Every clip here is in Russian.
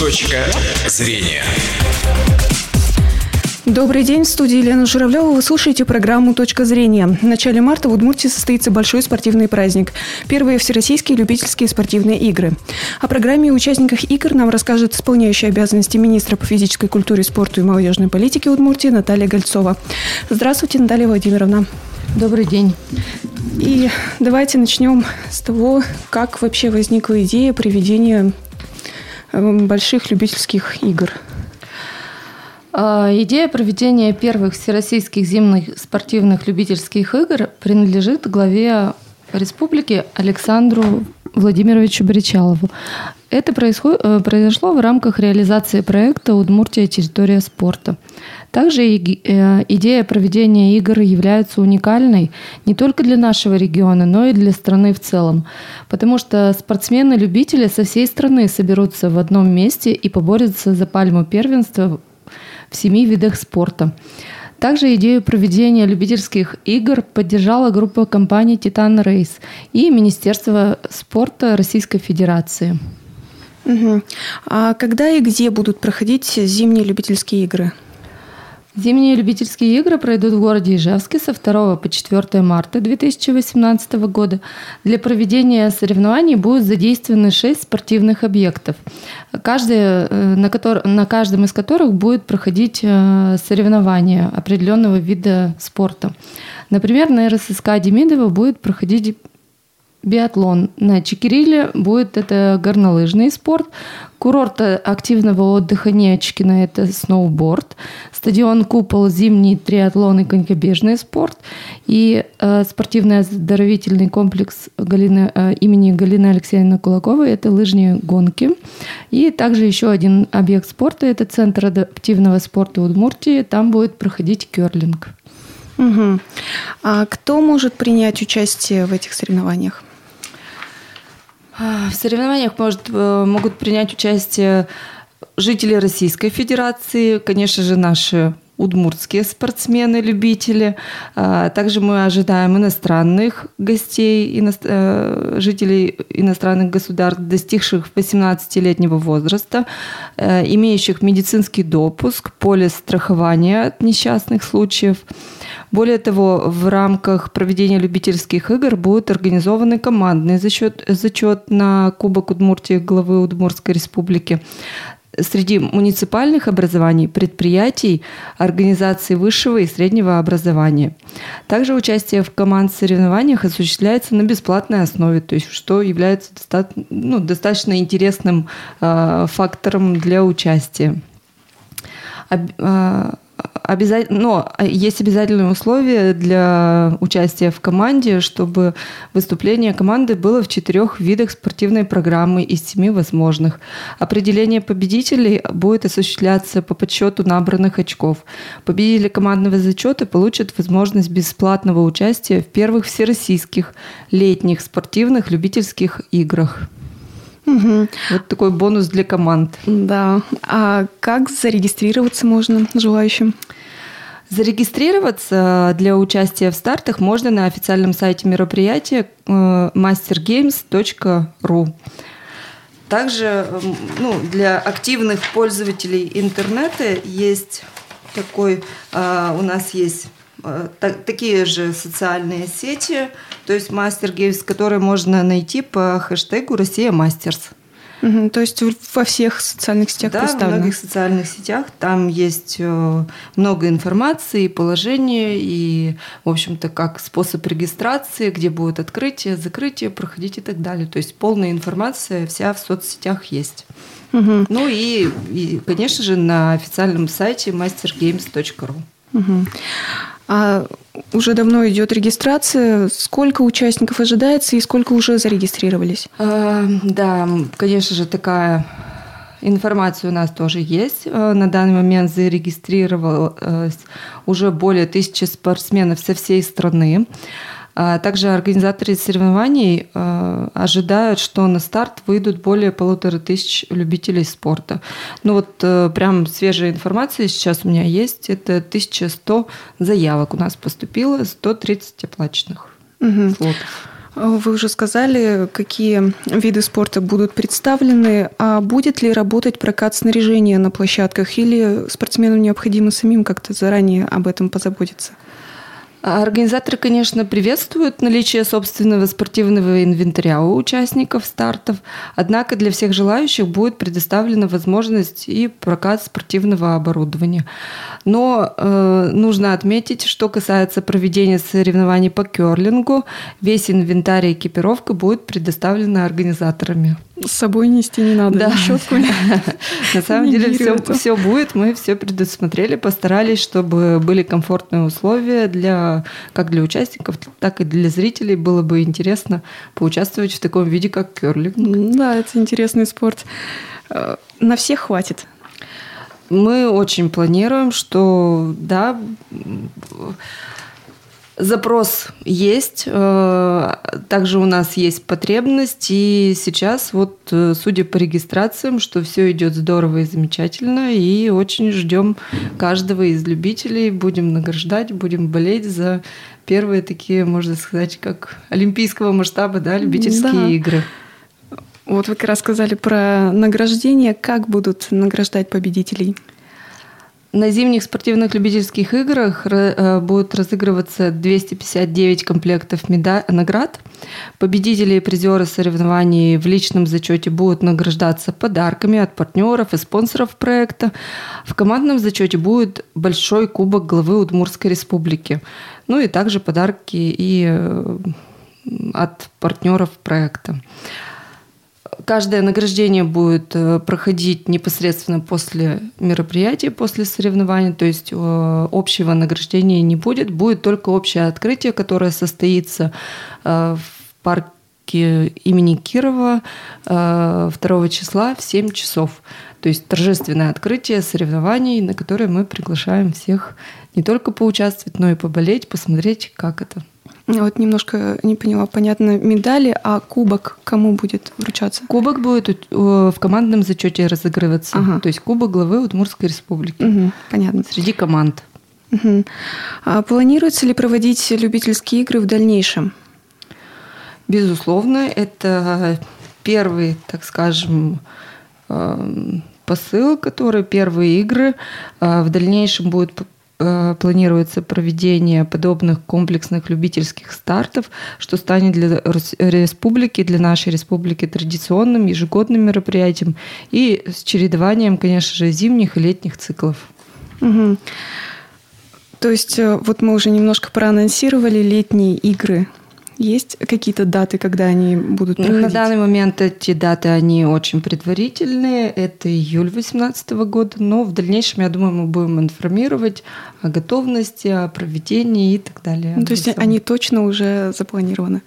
Точка зрения. Добрый день, в студии Елена Журавлева. Вы слушаете программу «Точка зрения». В начале марта в Удмуртии состоится большой спортивный праздник. Первые всероссийские любительские спортивные игры. О программе и участниках игр нам расскажет исполняющая обязанности министра по физической культуре, спорту и молодежной политике Удмуртии Наталья Гольцова. Здравствуйте, Наталья Владимировна. Добрый день. И давайте начнем с того, как вообще возникла идея проведения больших любительских игр. А, идея проведения первых всероссийских зимних спортивных любительских игр принадлежит главе республики Александру Владимировичу Бричалову. Это э, произошло в рамках реализации проекта «Удмуртия. Территория спорта». Также э, идея проведения игр является уникальной не только для нашего региона, но и для страны в целом, потому что спортсмены-любители со всей страны соберутся в одном месте и поборются за пальму первенства в семи видах спорта. Также идею проведения любительских игр поддержала группа компаний «Титан Рейс» и Министерство спорта Российской Федерации. Угу. А когда и где будут проходить зимние любительские игры? Зимние любительские игры пройдут в городе Ижевске со 2 по 4 марта 2018 года. Для проведения соревнований будут задействованы 6 спортивных объектов, каждый, э, на, котор, на каждом из которых будет проходить э, соревнования определенного вида спорта. Например, на РССК Демидова будет проходить биатлон. На Чекириле будет это горнолыжный спорт. Курорт активного отдыха Нечкина – это сноуборд. Стадион «Купол» – зимний триатлон и конькобежный спорт. И э, спортивно-оздоровительный комплекс Галины, э, имени Галины Алексеевны Кулаковой – это лыжные гонки. И также еще один объект спорта – это Центр адаптивного спорта Удмуртии. Там будет проходить керлинг. Угу. А кто может принять участие в этих соревнованиях? В соревнованиях может, э, могут принять участие жители Российской Федерации, конечно же, наши удмуртские спортсмены, любители. А, также мы ожидаем иностранных гостей. Э, жителей иностранных государств, достигших 18-летнего возраста, э, имеющих медицинский допуск, полис страхования от несчастных случаев. Более того, в рамках проведения любительских игр будет организован командный зачет, зачет на Кубок Удмуртии главы Удмуртской республики среди муниципальных образований, предприятий, организаций высшего и среднего образования. Также участие в команд соревнованиях осуществляется на бесплатной основе, то есть что является достаточно, ну, достаточно интересным э, фактором для участия. Об, обязательно, но есть обязательные условия для участия в команде, чтобы выступление команды было в четырех видах спортивной программы из семи возможных. Определение победителей будет осуществляться по подсчету набранных очков. Победители командного зачета получат возможность бесплатного участия в первых всероссийских летних спортивных любительских играх. Угу. Вот такой бонус для команд. Да. А как зарегистрироваться можно желающим? Зарегистрироваться для участия в стартах можно на официальном сайте мероприятия э, mastergames.ru. Также ну, для активных пользователей интернета есть такой, э, у нас есть такие же социальные сети, то есть Мастер Геймс, которые можно найти по хэштегу «Россия Мастерс». Угу, то есть во всех социальных сетях да, представлено? во многих социальных сетях. Там есть э, много информации, положения и, в общем-то, как способ регистрации, где будет открытие, закрытие, проходить и так далее. То есть полная информация вся в соцсетях есть. Угу. Ну и, и, конечно же, на официальном сайте mastergames.ru. Угу. А уже давно идет регистрация. Сколько участников ожидается и сколько уже зарегистрировались? А, да, конечно же, такая информация у нас тоже есть. А, на данный момент зарегистрировалось уже более тысячи спортсменов со всей страны. А также организаторы соревнований э, ожидают, что на старт выйдут более полутора тысяч любителей спорта. Ну вот э, прям свежая информация сейчас у меня есть. Это 1100 заявок у нас поступило, 130 оплаченных угу. слотов. Вы уже сказали, какие виды спорта будут представлены, а будет ли работать прокат снаряжения на площадках или спортсменам необходимо самим как-то заранее об этом позаботиться? А организаторы, конечно, приветствуют наличие собственного спортивного инвентаря у участников стартов, однако для всех желающих будет предоставлена возможность и прокат спортивного оборудования. Но э, нужно отметить, что касается проведения соревнований по керлингу, весь инвентарь и экипировка будет предоставлена организаторами. С собой нести не надо, да. щетку. На самом деле все, все будет, мы все предусмотрели, постарались, чтобы были комфортные условия для как для участников, так и для зрителей. Было бы интересно поучаствовать в таком виде, как керлинг. Да, это интересный спорт. Э, на всех хватит. Мы очень планируем, что да, Запрос есть, э, также у нас есть потребность, и сейчас вот, э, судя по регистрациям, что все идет здорово и замечательно, и очень ждем каждого из любителей, будем награждать, будем болеть за первые такие, можно сказать, как олимпийского масштаба, да, любительские да. игры. Вот вы как раз сказали про награждение. Как будут награждать победителей? На зимних спортивных любительских играх э, будут разыгрываться 259 комплектов меда... наград. Победители и призеры соревнований в личном зачете будут награждаться подарками от партнеров и спонсоров проекта. В командном зачете будет большой кубок главы Удмурской республики. Ну и также подарки и э, от партнеров проекта. Каждое награждение будет э, проходить непосредственно после мероприятия, после соревнований, то есть э, общего награждения не будет, будет только общее открытие, которое состоится э, в парке имени Кирова 2 числа в 7 часов. То есть торжественное открытие соревнований, на которое мы приглашаем всех не только поучаствовать, но и поболеть, посмотреть, как это. Вот немножко не поняла, понятно, медали, а кубок кому будет вручаться? Кубок будет э, в командном зачете разыгрываться. Ага. То есть кубок главы Удмуртской республики. Угу, понятно. Среди команд. Угу. А планируется ли проводить любительские игры в дальнейшем? Безусловно, это первый, так скажем, эм, посыл, который первые игры э, в дальнейшем будут Э, планируется проведение подобных комплексных любительских стартов, что станет для республики, для нашей республики традиционным ежегодным мероприятием и с чередованием, конечно же, зимних и летних циклов. Угу. То есть э, вот мы уже немножко проанонсировали летние игры есть какие-то даты, когда они будут проходить? На данный момент эти даты, они очень предварительные. Это июль 2018 года, но в дальнейшем, я думаю, мы будем информировать о готовности, о проведении и так далее. Ну, то есть они точно уже запланированы?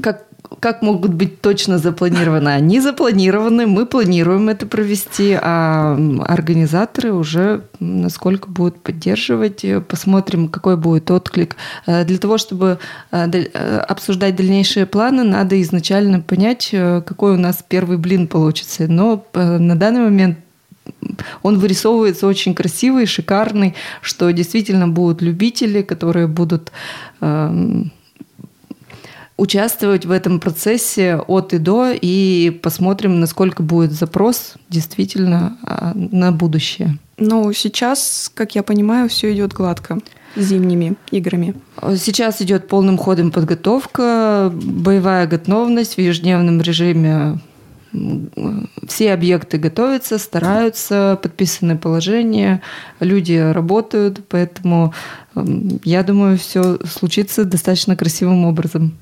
Как как могут быть точно запланированы? Они запланированы, мы планируем это провести, а организаторы уже насколько будут поддерживать, посмотрим, какой будет отклик. Э, для того, чтобы э, э, обсуждать дальнейшие планы, надо изначально понять, какой у нас первый блин получится. Но на данный момент он вырисовывается очень красивый, шикарный, что действительно будут любители, которые будут эм, участвовать в этом процессе от и до и посмотрим, насколько будет запрос действительно а, на будущее. Но сейчас, как я понимаю, все идет гладко зимними играми. Сейчас идет полным ходом подготовка, боевая готовность в ежедневном режиме. Все объекты готовятся, стараются, подписаны положения, люди работают, поэтому я думаю, все случится достаточно красивым образом.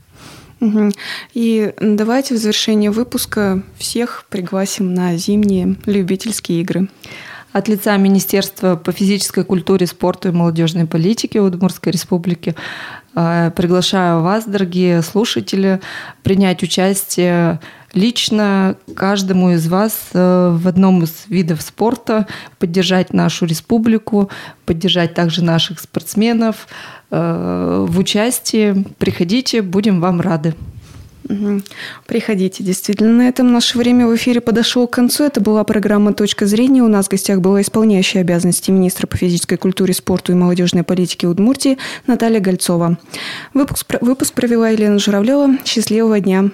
И давайте в завершение выпуска всех пригласим на зимние любительские игры. От лица Министерства по физической культуре, спорту и молодежной политике Удмуртской республики приглашаю вас, дорогие слушатели, принять участие лично каждому из вас э, в одном из видов спорта, поддержать нашу республику, поддержать также наших спортсменов, Э, в участии. Приходите, будем вам рады. Приходите. Действительно, на этом наше время в эфире подошло к концу. Это была программа «Точка зрения». У нас в гостях была исполняющая обязанности министра по физической культуре, спорту и молодежной политике Удмуртии Наталья Гольцова. Выпуск, выпуск провела Елена Журавлева. Счастливого дня.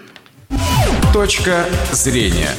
Точка зрения.